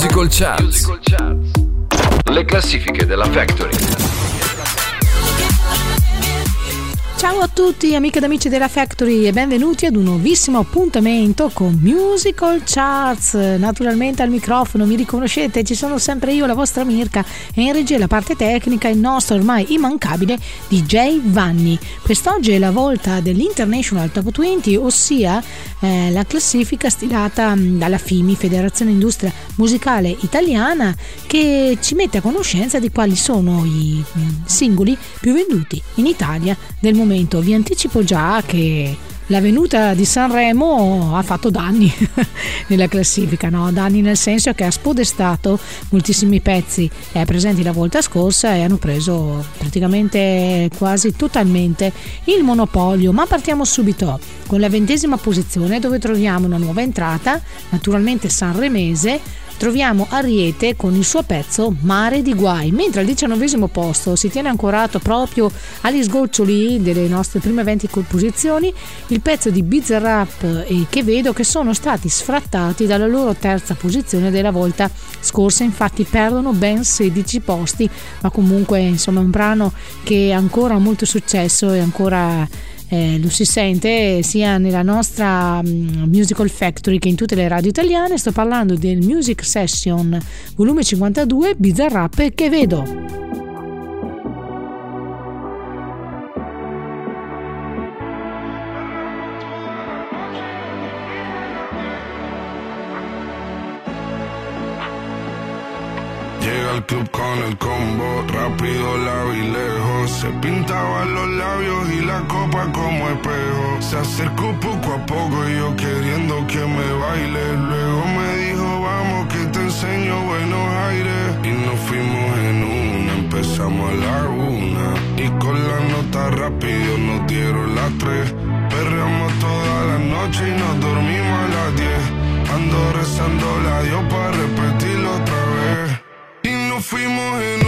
Musical Charts. Le classifiche della Factory. Ciao a tutti amiche ed amici della Factory e benvenuti ad un nuovissimo appuntamento con Musical Charts. Naturalmente al microfono mi riconoscete, ci sono sempre io, la vostra Mirka e in regia la parte tecnica il nostro ormai immancabile DJ Vanni. Quest'oggi è la volta dell'International Top 20, ossia eh, la classifica stilata mm, dalla FIMI, Federazione Industria Musicale Italiana, che ci mette a conoscenza di quali sono i mm, singoli più venduti in Italia del momento momento. Vi anticipo già che la venuta di Sanremo ha fatto danni nella classifica, no? danni nel senso che ha spodestato moltissimi pezzi eh, presenti la volta scorsa e hanno preso praticamente quasi totalmente il monopolio. Ma partiamo subito con la ventesima posizione dove troviamo una nuova entrata, naturalmente sanremese troviamo Ariete con il suo pezzo Mare di Guai, mentre al diciannovesimo posto si tiene ancorato proprio agli sgoccioli delle nostre prime 20 composizioni il pezzo di Bizarrap e che vedo che sono stati sfrattati dalla loro terza posizione della volta scorsa, infatti perdono ben 16 posti, ma comunque insomma è un brano che ha ancora molto successo e ancora eh, lo si sente sia nella nostra um, Musical Factory che in tutte le radio italiane. Sto parlando del Music Session volume 52 Bizarrap che vedo. Al club con el combo, rápido la lejos. Se pintaba los labios y la copa como espejo. Se acercó poco a poco y yo queriendo que me baile. Luego me dijo, vamos que te enseño buenos aires. Y nos fuimos en una, empezamos a la una. Y con la nota rápido nos dieron las tres. Perreamos toda la noche y nos dormimos a las diez. Ando rezando la Dios para vez vivimos en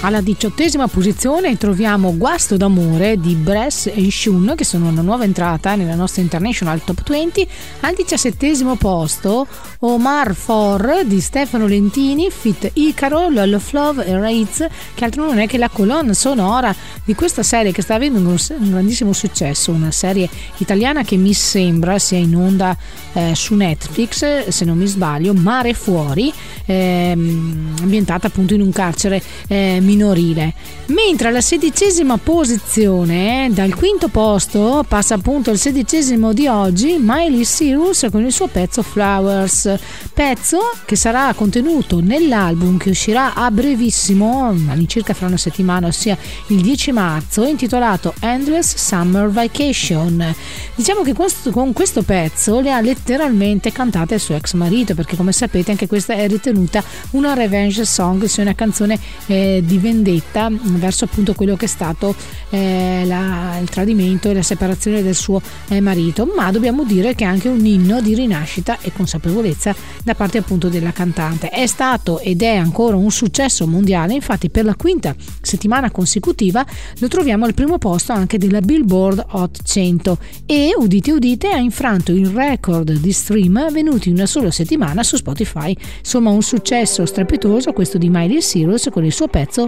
Alla diciottesima posizione troviamo Guasto d'amore di Bress e Shun, che sono una nuova entrata nella nostra International Top 20. Al diciassettesimo posto Omar For di Stefano Lentini, Fit Icaro, Love Love e Raids, che altro non è che la colonna sonora di questa serie che sta avendo un, grandissimo successo, una serie italiana che mi sembra sia in onda eh, su Netflix, se non mi sbaglio, Mare Fuori, ehm, ambientata appunto in un carcere eh, minorile. Mentre alla sedicesima posizione, dal quinto posto, passa appunto al sedicesimo di oggi, Miley Cyrus con il suo pezzo Flowers, pezzo che sarà contenuto nell'album che uscirà a brevissimo, all'incirca fra una settimana, ossia il 10 marzo, intitolato Endless Summer Vacation. Diciamo che con questo pezzo le ha letteralmente cantate il suo ex marito, perché come sapete anche questa è ritenuta una revenge song, sia una canzone eh, di vendetta verso appunto quello che è stato eh, la, il tradimento e la separazione del suo eh, marito, ma dobbiamo dire che è anche un inno di rinascita e consapevolezza da parte appunto della cantante. È stato ed è ancora un successo mondiale, infatti per la quinta settimana consecutiva lo troviamo al primo posto anche della Billboard Hot 100 e udite udite ha infranto il record di stream avvenuti in una sola settimana su Spotify. Insomma un successo strepitoso questo di Miley Cyrus con il suo pezzo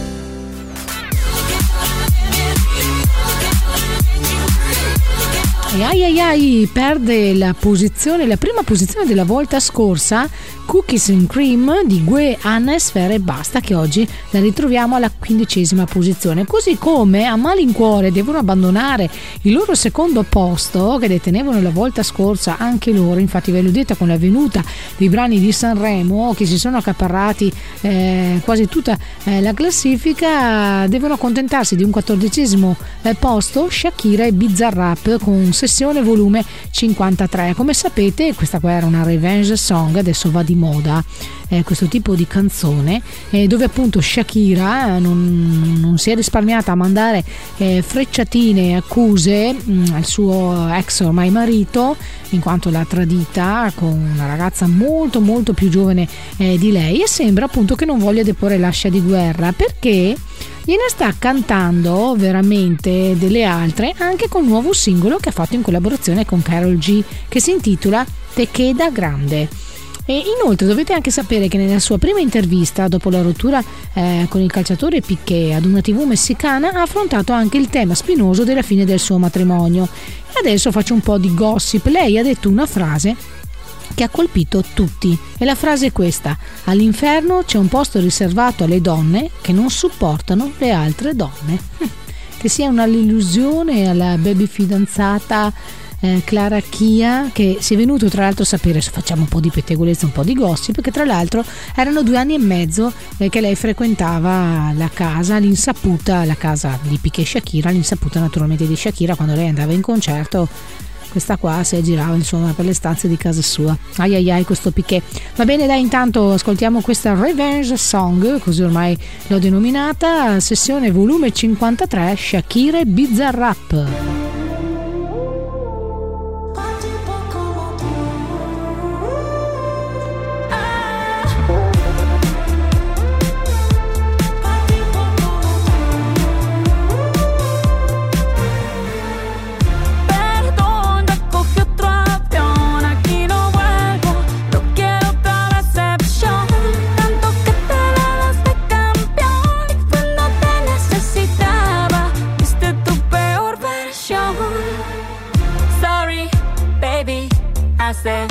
E ai ai ai perde la posizione, la prima posizione della volta scorsa Cookies and Cream di Gue, Anna e Sfera e Basta che oggi la ritroviamo alla quindicesima posizione. Così come a malincuore devono abbandonare il loro secondo posto che detenevano la volta scorsa anche loro. Infatti ve l'ho detta con la venuta dei brani di Sanremo che si sono accaparrati eh, quasi tutta eh, la classifica devono accontentarsi di un quattordicesimo eh, posto Shakira e Bizarrap con sessione volume 53 come sapete questa qua era una revenge song adesso va di moda eh, questo tipo di canzone eh, dove appunto Shakira non, non, si è risparmiata a mandare eh, frecciatine e accuse mh, mm, al suo ex ormai marito in quanto l'ha tradita con una ragazza molto molto più giovane eh, di lei e sembra appunto che non voglia deporre l'ascia di guerra perché gliene sta cantando veramente delle altre anche con il nuovo singolo che ha fatto in collaborazione con Carol G che si intitola Te queda grande. E inoltre dovete anche sapere che nella sua prima intervista, dopo la rottura eh, con il calciatore Piquet ad una tv messicana, ha affrontato anche il tema spinoso della fine del suo matrimonio. E adesso faccio un po' di gossip. Lei ha detto una frase che ha colpito tutti. E la frase è questa: All'inferno c'è un posto riservato alle donne che non supportano le altre donne. Che sia un'illusione alla baby fidanzata eh, Clara Chia che si è venuto tra l'altro a sapere, facciamo un po' di pettegolezza, un po' di gossip, che tra l'altro erano due anni e mezzo eh, che lei frequentava la casa, l'insaputa, la casa di Piquet Shakira, l'insaputa naturalmente di Shakira quando lei andava in concerto questa qua si aggirava insomma per le stanze di casa sua. Ai ai ai questo Piquet. Va bene dai intanto ascoltiamo questa Revenge Song così ormai l'ho denominata sessione volume 53 Shakira say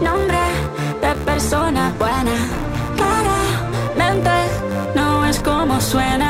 nombre de persona buena, claramente no es como suena.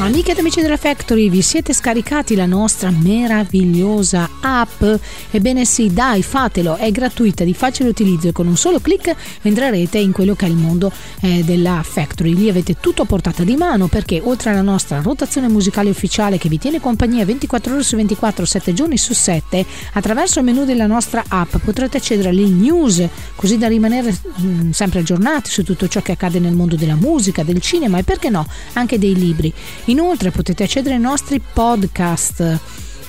Amiche ed amici della Factory, vi siete scaricati la nostra meravigliosa app? Ebbene sì, dai, fatelo, è gratuita, di facile utilizzo e con un solo clic entrerete in quello che è il mondo eh, della Factory. Lì avete tutto a portata di mano perché oltre alla nostra rotazione musicale ufficiale che vi tiene compagnia 24 ore su 24, 7 giorni su 7, attraverso il menu della nostra app potrete accedere alle news, così da rimanere mm, sempre aggiornati su tutto ciò che accade nel mondo della musica, del cinema e perché no, anche dei libri. Inoltre potete accedere ai nostri podcast.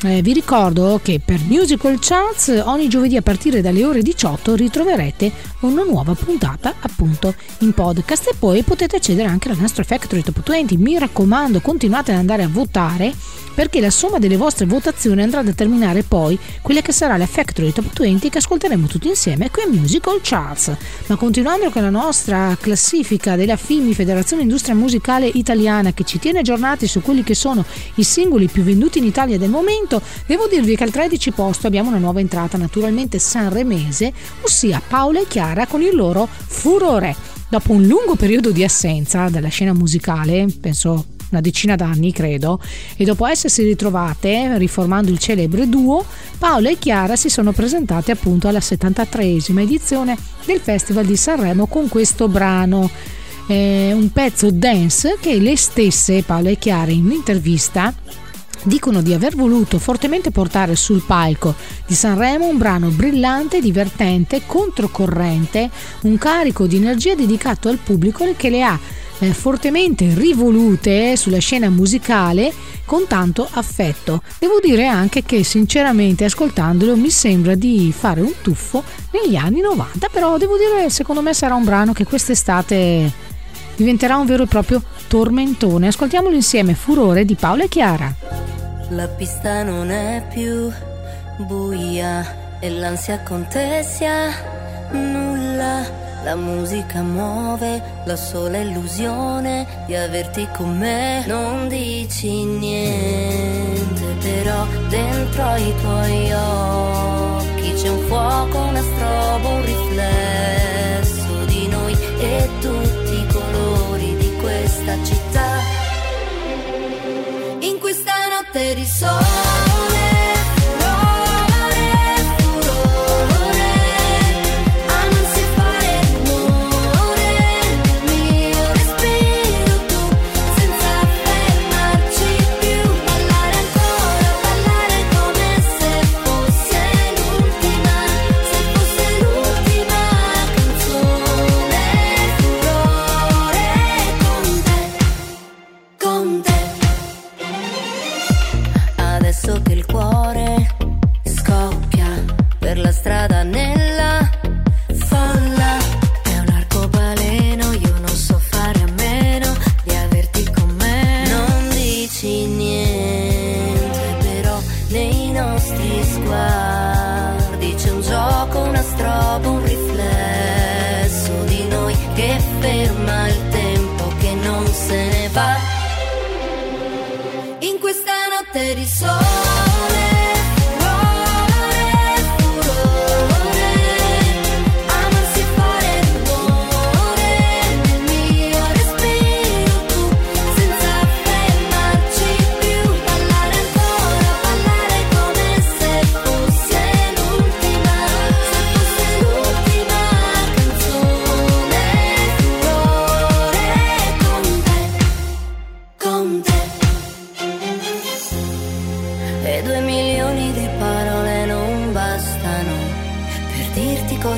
Eh, vi ricordo che per Musical Charts ogni giovedì a partire dalle ore 18 ritroverete una nuova puntata appunto in podcast e poi potete accedere anche alla nostra Factory Top 20. Mi raccomando, continuate ad andare a votare perché la somma delle vostre votazioni andrà a determinare poi quella che sarà la Factory Top 20 che ascolteremo tutti insieme qui a Musical Charts. Ma continuando con la nostra classifica della FIMI Federazione Industria Musicale Italiana che ci tiene aggiornati su quelli che sono i singoli più venduti in Italia del momento, devo dirvi che al 13 posto abbiamo una nuova entrata naturalmente sanremese, ossia Paola e Chiara con il loro Furore. Dopo un lungo periodo di assenza dalla scena musicale, penso una decina d'anni credo, e dopo essersi ritrovate riformando il celebre duo, Paola e Chiara si sono presentate appunto alla 73esima edizione del Festival di Sanremo con questo brano. eh, un pezzo dance che le stesse, Paola e Chiara, in un'intervista dicono di aver voluto fortemente portare sul palco di Sanremo un brano brillante, divertente, controcorrente, un carico di energia dedicato al pubblico che le ha eh, fortemente rivolute sulla scena musicale con tanto affetto. Devo dire anche che sinceramente ascoltandolo mi sembra di fare un tuffo negli anni 90, però devo dire secondo me sarà un brano che quest'estate diventerà un vero e proprio tormentone. Ascoltiamolo insieme, Furore di Paola e Chiara. La pista non è più buia e l'ansia contessa nulla. La musica muove la sola illusione di averti con me. Non dici niente, però dentro ai tuoi occhi c'è un fuoco, una strobo, un riflesso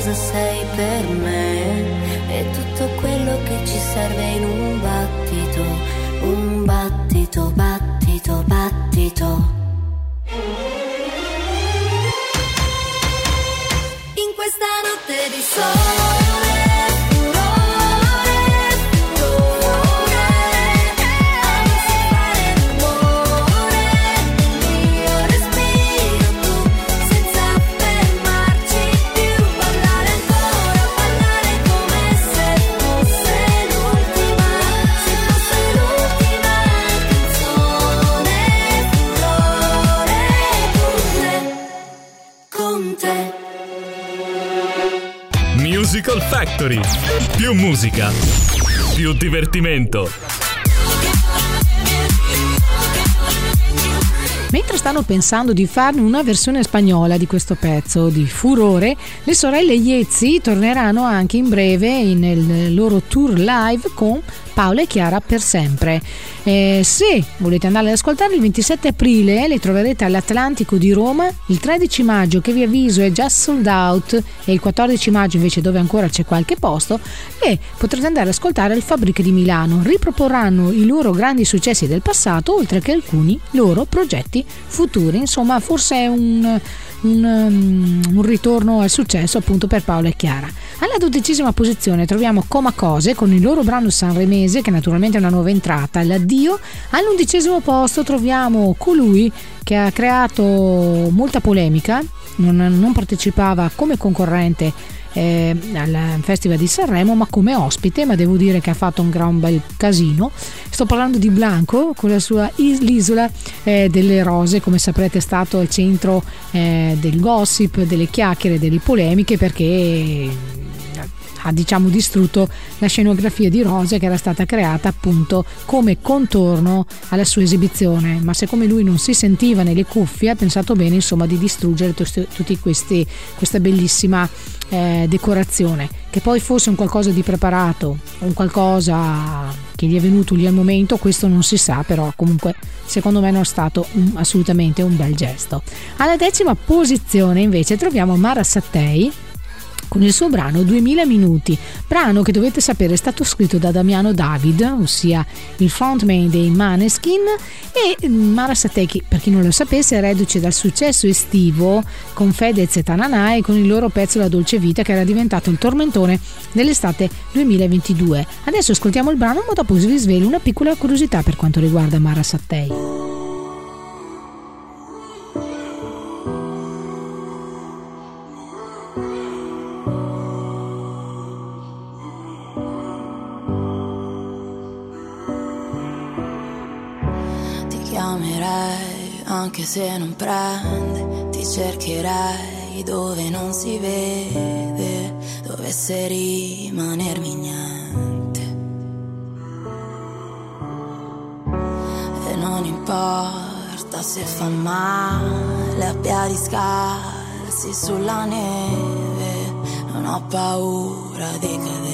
cosa sei per me e tutto quello che ci serve in un battito, un battito, battito, battito. In questa notte di sole. Factory. Più musica. Più divertimento. Mentre stanno pensando di farne una versione spagnola di questo pezzo di Furore, le sorelle Iezzi torneranno anche in breve nel loro tour live con Paola e Chiara per sempre. Eh, se volete andare ad ascoltarli il 27 aprile li troverete all'Atlantico di Roma, il 13 maggio che vi avviso è già sold out e il 14 maggio invece dove ancora c'è qualche posto e potrete andare ad ascoltare al Fabbrica di Milano. Riproporranno i loro grandi successi del passato oltre che alcuni loro progetti futuri. Insomma forse è un un, um, un, ritorno al successo appunto per Paolo e Chiara. Alla dodicesima posizione troviamo Coma Cose con il loro brano sanremese che naturalmente è una nuova entrata, l'addio. All'undicesimo posto troviamo colui che ha creato molta polemica, non, non partecipava come concorrente eh, al Festival di Sanremo, ma come ospite, ma devo dire che ha fatto un gran bel casino. Sto parlando di Blanco con la sua L'isola eh, delle rose, come saprete è stato al centro eh, del gossip, delle chiacchiere, delle polemiche perché ha diciamo distrutto la scenografia di Rose che era stata creata appunto come contorno alla sua esibizione. Ma siccome lui non si sentiva nelle cuffie ha pensato bene insomma di distruggere tutti questi questa bellissima eh, decorazione che poi fosse un qualcosa di preparato un qualcosa che gli è venuto lì al momento questo non si sa però comunque secondo me non è stato un, assolutamente un bel gesto. Alla decima posizione invece troviamo Mara Sattei con il suo brano 2000 minuti, brano che dovete sapere è stato scritto da Damiano David, ossia il frontman dei Maneskin e Mara Satechi, per chi non lo sapesse, è reduce dal successo estivo con Fedez e Tananai con il loro pezzo La dolce vita che era diventato il tormentone dell'estate 2022. Adesso ascoltiamo il brano ma dopo vi svelo una piccola curiosità per quanto riguarda Mara Sattei. Anche se non prende, ti cercherei dove non si vede, dovesse rimanermi niente. E non importa se fa male a piedi scalzi sulla neve, non ho paura di cadere.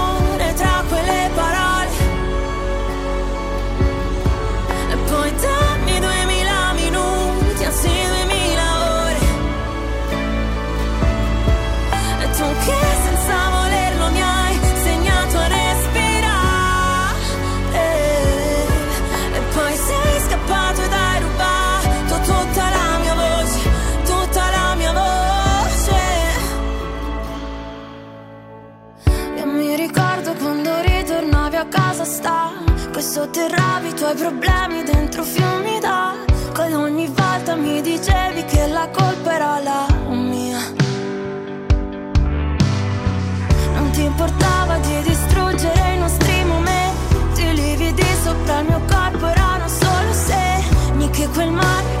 tra sotterravi i tuoi problemi dentro fiumi d'acqua ogni volta mi dicevi che la colpa era la mia. Non ti importava di distruggere i nostri momenti lividi sopra il mio corpo erano solo segni Che quel mare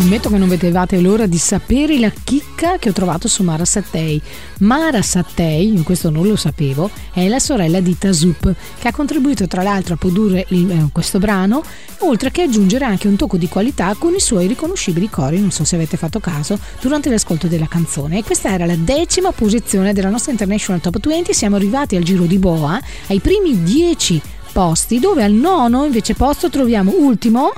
Scommetto che non vedevate l'ora di sapere la chicca che ho trovato su Mara Sattei. Mara Sattei, io questo non lo sapevo, è la sorella di Tazup, che ha contribuito tra l'altro a produrre il- eh, questo brano, oltre che aggiungere anche un tocco di qualità con i suoi riconoscibili cori, non so se avete fatto caso, durante l'ascolto della canzone. E questa era la decima posizione della nostra International Top 20, siamo arrivati al giro di boa, ai primi 10 posti, dove al nono invece posto troviamo ultimo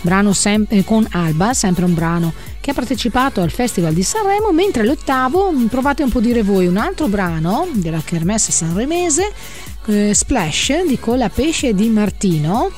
brano sem- eh, con Alba, sempre un brano che ha partecipato al Festival di Sanremo, mentre all'ottavo mh, provate un po' a dire voi un altro brano della Kermesse sanremese, eh, Splash di Cola Pesce di Martino.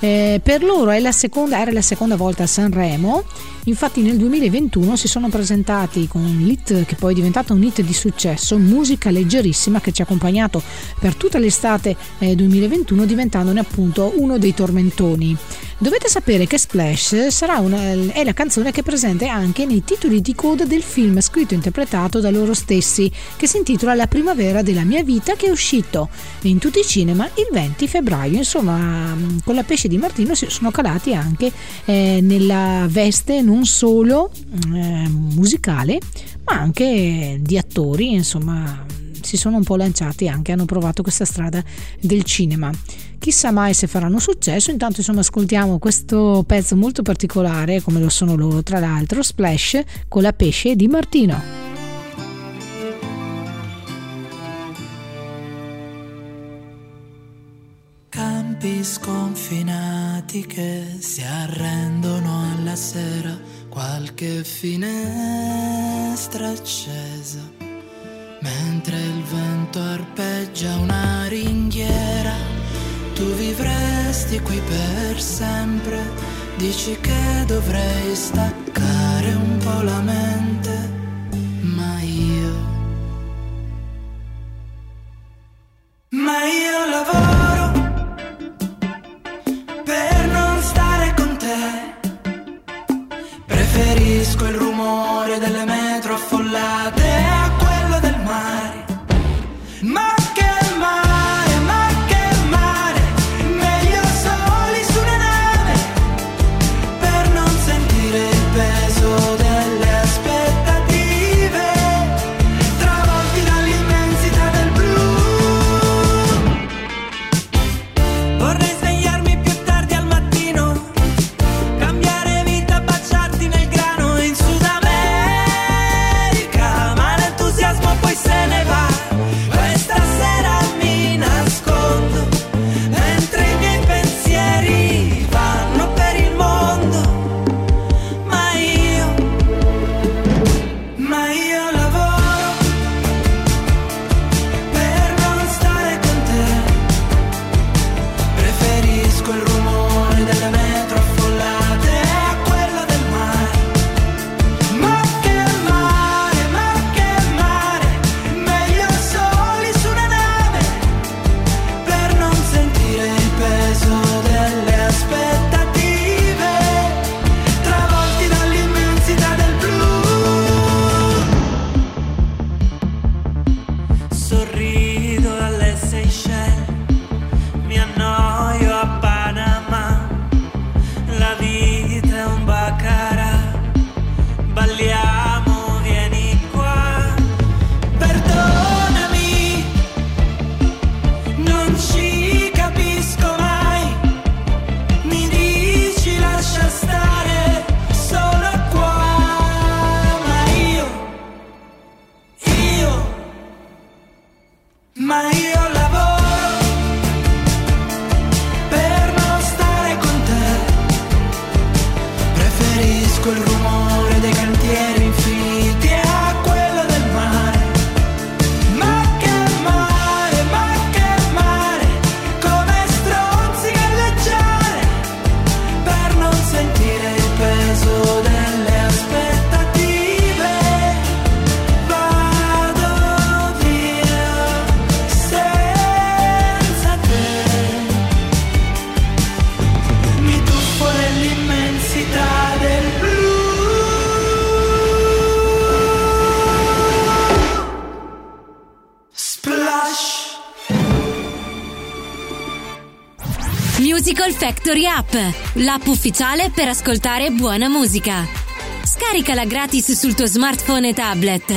Eh, per loro la seconda, era la seconda volta a Sanremo, infatti nel 2021 si sono presentati con un hit che poi è diventato un hit di successo, musica leggerissima che ci ha accompagnato per tutta l'estate eh, 2021 diventandone appunto uno dei tormentoni. Dovete sapere che Splash una, è la canzone che è presente anche nei titoli di coda del film scritto e interpretato da loro stessi, che si intitola La primavera della mia vita, che è uscito in tutti i cinema il 20 febbraio. Insomma, con la pesce di Martino si sono calati anche eh, nella veste non solo eh, musicale, ma anche di attori, insomma si sono un po' lanciati anche, hanno provato questa strada del cinema. Chissà mai se faranno successo, intanto insomma ascoltiamo questo pezzo molto particolare, come lo sono loro tra l'altro, Splash con la pesce di Martino. Campi sconfinati che si arrendono alla sera, qualche finestra accesa, mentre il vento arpeggia una ringhiera, tu vivresti qui per sempre, dici che dovrei staccare un po' la mente, Musical Factory App, l'app ufficiale per ascoltare buona musica. Scaricala gratis sul tuo smartphone e tablet.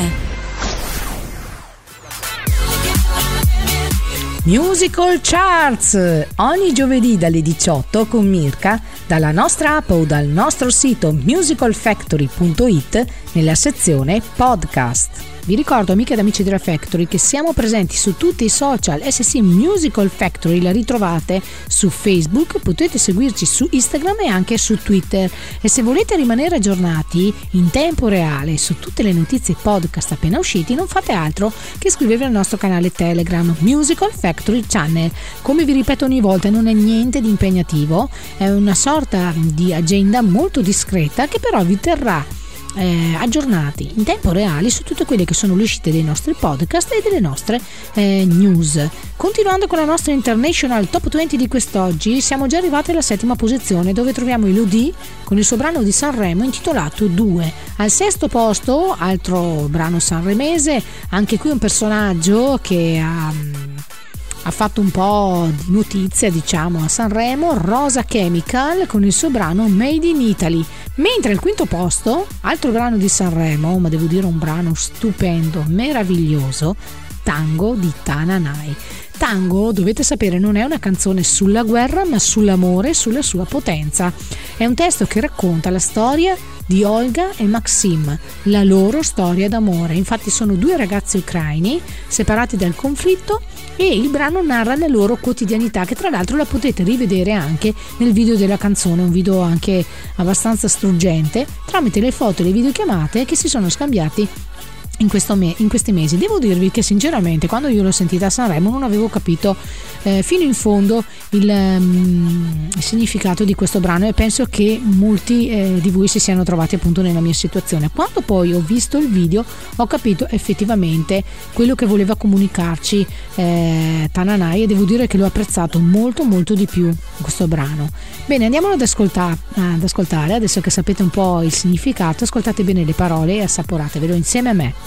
Musical Charts ogni giovedì dalle 18 con Mirka dalla nostra app o dal nostro sito musicalfactory.it nella sezione podcast. Vi ricordo amiche ed amici della Factory che siamo presenti su tutti i social SC Musical Factory, la ritrovate su Facebook, potete seguirci su Instagram e anche su Twitter e se volete rimanere aggiornati in tempo reale su tutte le notizie podcast appena usciti non fate altro che iscrivervi al nostro canale Telegram Musical Factory Channel. Come vi ripeto ogni volta non è niente di impegnativo, è una sorta di agenda molto discreta che però vi terrà eh, aggiornati in tempo reale su tutte quelle che sono le uscite dei nostri podcast e delle nostre eh, news. Continuando con la nostra International Top 20 di quest'oggi, siamo già arrivati alla settima posizione dove troviamo Elodie con il suo brano di Sanremo intitolato 2. Al sesto posto, altro brano sanremese, anche qui un personaggio che ha ha fatto un po' di notizia diciamo a Sanremo Rosa Chemical con il suo brano Made in Italy. Mentre al quinto posto altro brano di Sanremo ma devo dire un brano stupendo meraviglioso Tango di Tananai Tango, dovete sapere, non è una canzone sulla guerra, ma sull'amore e sulla sua potenza. È un testo che racconta la storia di Olga e Maxim, la loro storia d'amore. Infatti sono due ragazzi ucraini separati dal conflitto e il brano narra la loro quotidianità che tra l'altro la potete rivedere anche nel video della canzone, un video anche abbastanza struggente, tramite le foto e le videochiamate che si sono scambiati in, me- in, questi mesi. Devo dirvi che sinceramente quando io l'ho sentita a Sanremo non avevo capito eh, fino in fondo il, um, il, significato di questo brano e penso che molti eh, di voi si siano trovati appunto nella mia situazione. Quando poi ho visto il video ho capito effettivamente quello che voleva comunicarci eh, Tananai e devo dire che l'ho apprezzato molto molto di più questo brano. Bene, andiamolo ad, ascolta- ad ascoltare, adesso che sapete un po' il significato, ascoltate bene le parole e assaporatevelo insieme a me.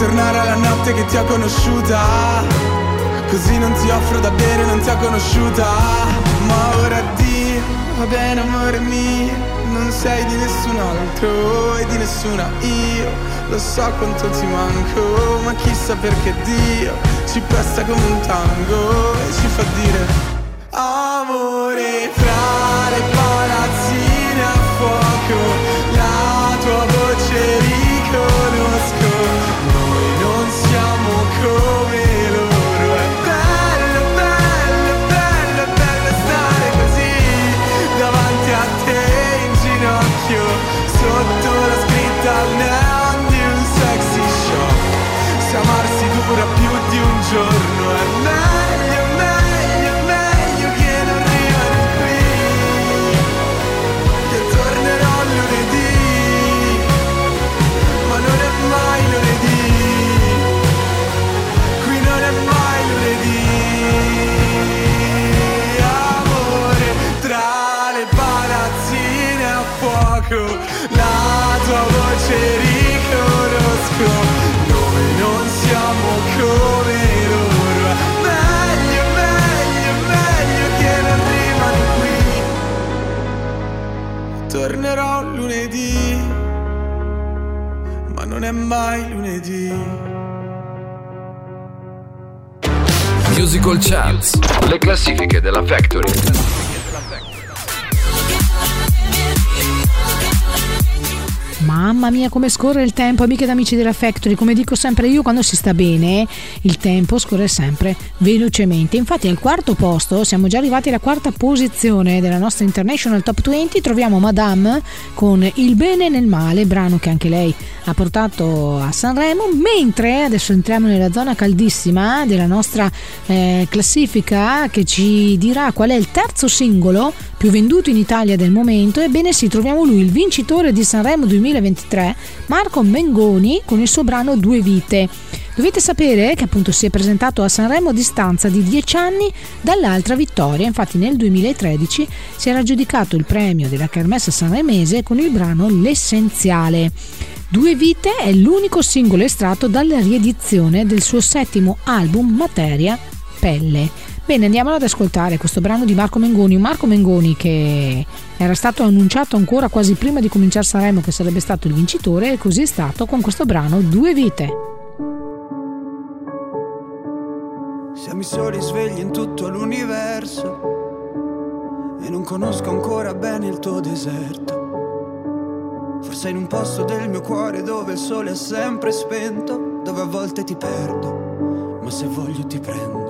tornare alla notte che ti ho conosciuta. Così non ti offro da bere, non ti ho conosciuta. Ma ora Dio, va bene amore mio Non sei di nessun altro e di nessuna io. Lo so quanto ti manco, ma chissà perché Dio Ci pesta come un tango e ci fa dire Amore fra le palazzine mia, come scorre il tempo, amiche ed amici della Factory. Come dico sempre io, quando si sta bene, il tempo scorre sempre velocemente. Infatti, al quarto posto, siamo già arrivati alla quarta posizione della nostra International Top 20. Troviamo Madame con Il bene nel male, brano che anche lei ha portato a Sanremo. Mentre adesso entriamo nella zona caldissima della nostra eh, classifica che ci dirà qual è il terzo singolo più venduto in Italia del momento. Ebbene, sì, troviamo lui, il vincitore di Sanremo 2023, Marco Mengoni, con il suo brano Due Vite. Dovete sapere che appunto si è presentato a Sanremo a distanza di 10 anni dall'altra vittoria, infatti nel 2013 si era aggiudicato il premio della Kermesse sanremese con il brano L'essenziale. Due Vite è l'unico singolo estratto dalla riedizione del suo settimo album Materia Pelle. Bene, andiamolo ad ascoltare questo brano di Marco Mengoni, Marco Mengoni che era stato annunciato ancora quasi prima di cominciare Sanremo che sarebbe stato il vincitore e così è stato con questo brano Due Vite. Siamo i soli svegli in tutto l'universo e non conosco ancora bene il tuo deserto. Forse in un posto del mio cuore dove il sole è sempre spento, dove a volte ti perdo, ma se voglio ti prendo.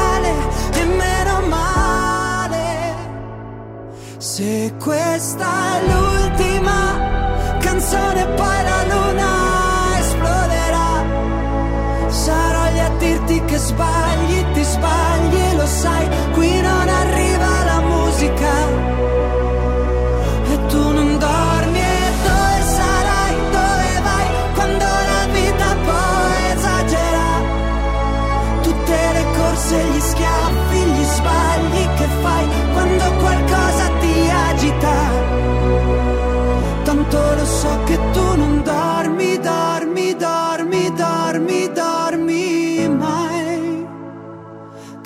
Se questa è l'ultima canzone, poi la luna esploderà. Sarò lì a dirti che sbagli, ti sbagli, lo sai,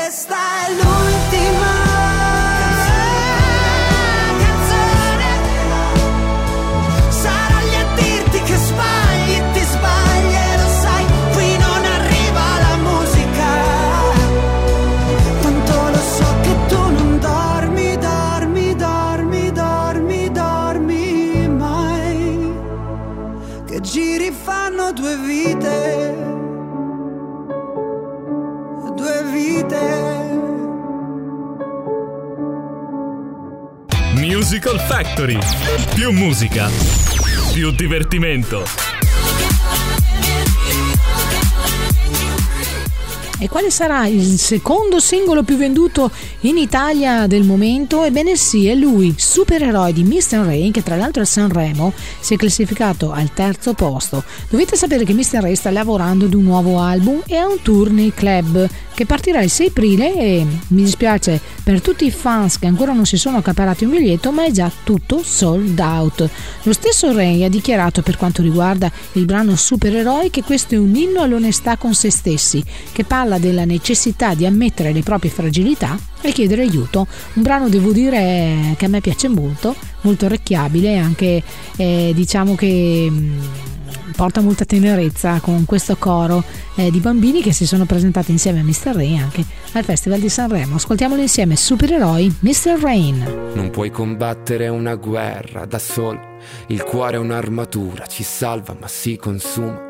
questa è l'ultima Factory. Più musica, più divertimento. E quale sarà il secondo singolo più venduto in Italia del momento? Ebbene sì, è lui, supereroe di Mr. Rain, che tra l'altro a Sanremo si è classificato al terzo posto. Dovete sapere che Mr. Rain sta lavorando ad un nuovo album e a un tour nei club che partirà il 6 aprile e mi dispiace per tutti i fans che ancora non si sono accaparati un biglietto, ma è già tutto sold out. Lo stesso Ray ha dichiarato per quanto riguarda il brano Supereroi che questo è un inno all'onestà con se stessi, che parla della necessità di ammettere le proprie fragilità e chiedere aiuto. Un brano devo dire che a me piace molto, molto orecchiabile, anche eh, diciamo che mm, porta molta tenerezza con questo coro eh, di bambini che si sono presentati insieme a Mr. Rain anche al Festival di Sanremo. Ascoltiamolo insieme, supereroi Mr. Rain. Non puoi combattere una guerra da solo, il cuore è un'armatura, ci salva ma si consuma.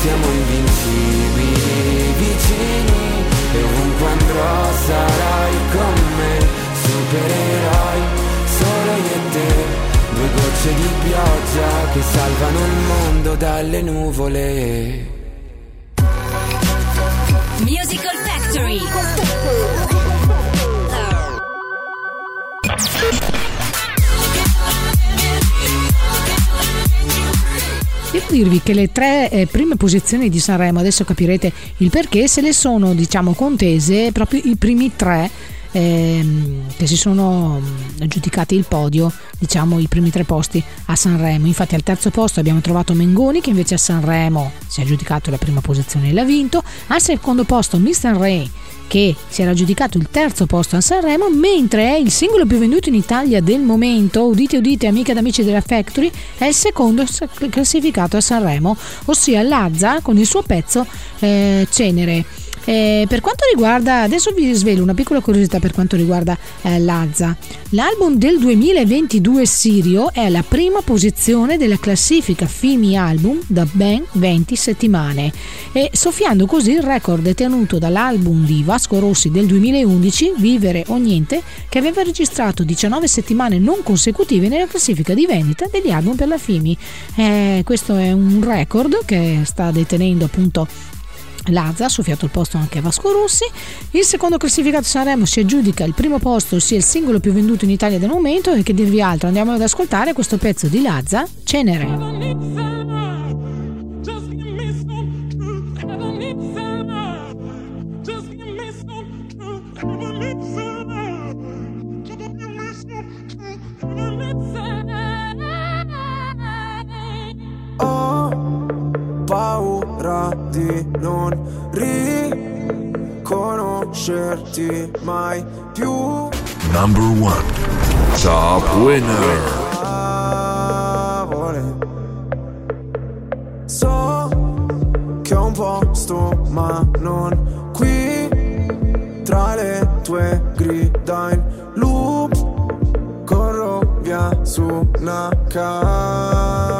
siamo invincibili vicini e ovunque andrò sarai con me, supereroi, solo io e te. Due gocce di pioggia che salvano il mondo dalle nuvole. Musical Factory. Devo dirvi che le tre eh, prime posizioni di Sanremo, adesso capirete il perché, se le sono diciamo contese proprio i primi tre ehm, che si sono mm, aggiudicati il podio, diciamo i primi tre posti a Sanremo. Infatti al terzo posto abbiamo trovato Mengoni che invece a Sanremo si è aggiudicato la prima posizione e l'ha vinto. Al secondo posto Mr. Ray che si era aggiudicato il terzo posto a Sanremo, mentre è il singolo più venduto in Italia del momento, udite udite amiche ed amici della Factory, è il secondo classificato a Sanremo, ossia Lazza con il suo pezzo eh, Cenere. Eh, per quanto riguarda, adesso vi svelo una piccola curiosità per quanto riguarda eh, Lazza. L'album del 2022 Sirio è alla prima posizione della classifica Fimi Album da ben 20 settimane e soffiando così il record detenuto dall'album di Vasco Rossi del 2011 Vivere o Niente che aveva registrato 19 settimane non consecutive nella classifica di vendita degli album per la Fimi. Eh, questo è un record che sta detenendo appunto Lazza soffiato il posto anche Vasco Rossi. Il secondo classificato Sanremo si aggiudica il primo posto, ossia il singolo più venduto in Italia del momento. E che dirvi altro? Andiamo ad ascoltare questo pezzo di Lazza, Cenere. Paura di non riconoscerti mai più. Number one, top winner. So che ho un posto, ma non qui. Tra le tue grida in loop, corro via su una cabriolet.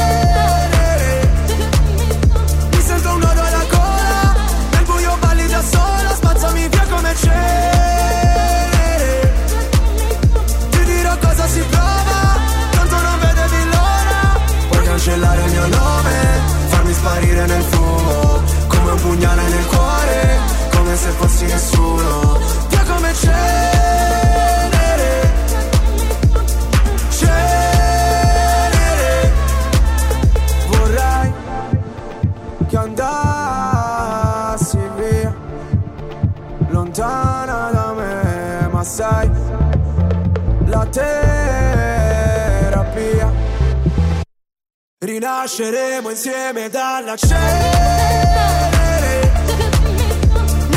Rinasceremo insieme dalla cenere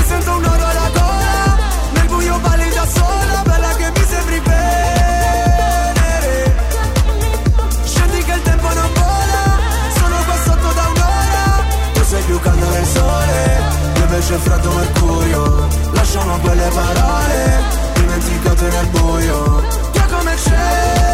sento un oro alla gola Nel buio balli da sola Bella che mi sembri venere Scendi che il tempo non vola Sono qua sotto da un'ora. Tu sei più caldo del sole Io invece freddo mercurio. Lasciamo quelle parole Dimenticate nel buio Che come c'è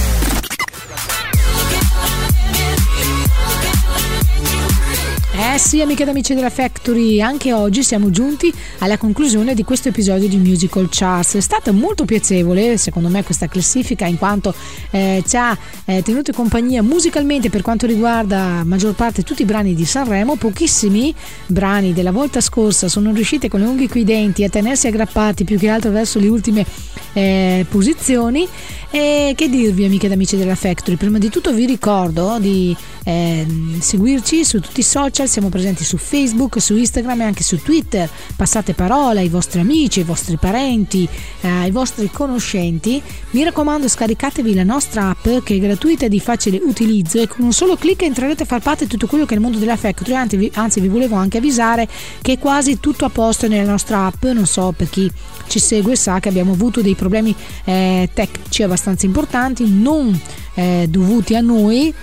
Eh sì, amiche ed amici della Factory, anche oggi siamo giunti alla conclusione di questo episodio di Musical Charts. È stata molto piacevole, secondo me, questa classifica, in quanto eh, ci ha eh, tenuto compagnia musicalmente per quanto riguarda maggior parte tutti i brani di Sanremo. Pochissimi brani della volta scorsa sono riusciti con le unghie qui denti a tenersi aggrappati più che altro verso le ultime eh, posizioni. E che dirvi, amiche ed amici della Factory? Prima di tutto vi ricordo di eh, seguirci su tutti i social, siamo presenti su Facebook, su Instagram e anche su Twitter. Passate parola ai vostri amici, ai vostri parenti, eh, ai vostri conoscenti. Mi raccomando, scaricatevi la nostra app che è gratuita e di facile utilizzo e con un solo clic entrerete a far parte di tutto quello che è il mondo della Factory. Anzi vi, anzi, vi volevo anche avvisare che è quasi tutto a posto nella nostra app. Non so per chi ci segue sa che abbiamo avuto dei problemi eh, tecnici abbastanza importanti, non eh, dovuti a noi,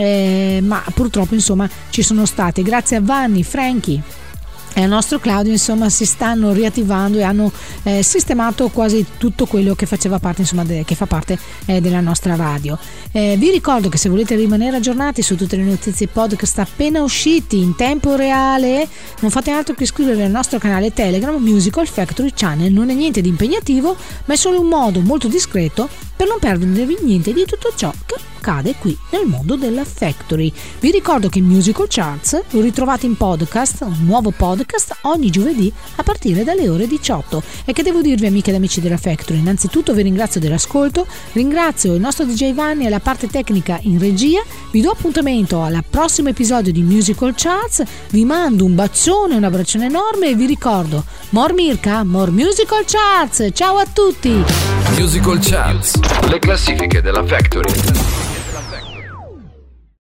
eh, ma purtroppo insomma ci sono state. Grazie a Vanni, Frankie e al nostro Claudio insomma si stanno riattivando e hanno eh, sistemato quasi tutto quello che faceva parte insomma de- che fa parte eh, della nostra radio eh, vi ricordo che se volete rimanere aggiornati su tutte le notizie podcast appena usciti in tempo reale non fate altro che iscrivervi al nostro canale Telegram Musical Factory Channel non è niente di impegnativo ma è solo un modo molto discreto per non perdervi niente di tutto ciò che accade qui nel mondo della Factory. Vi ricordo che Musical Charts lo ritrovate in podcast, un nuovo podcast ogni giovedì a partire dalle ore 18. E che devo dirvi amiche ed amici della Factory? Innanzitutto vi ringrazio dell'ascolto, ringrazio il nostro DJ Vanni e la parte tecnica in regia, vi do appuntamento al prossimo episodio di Musical Charts, vi mando un bacione, un abbraccione enorme e vi ricordo, more Mirka, more Musical Charts, ciao a tutti! Musical Charts, le classifiche della Factory.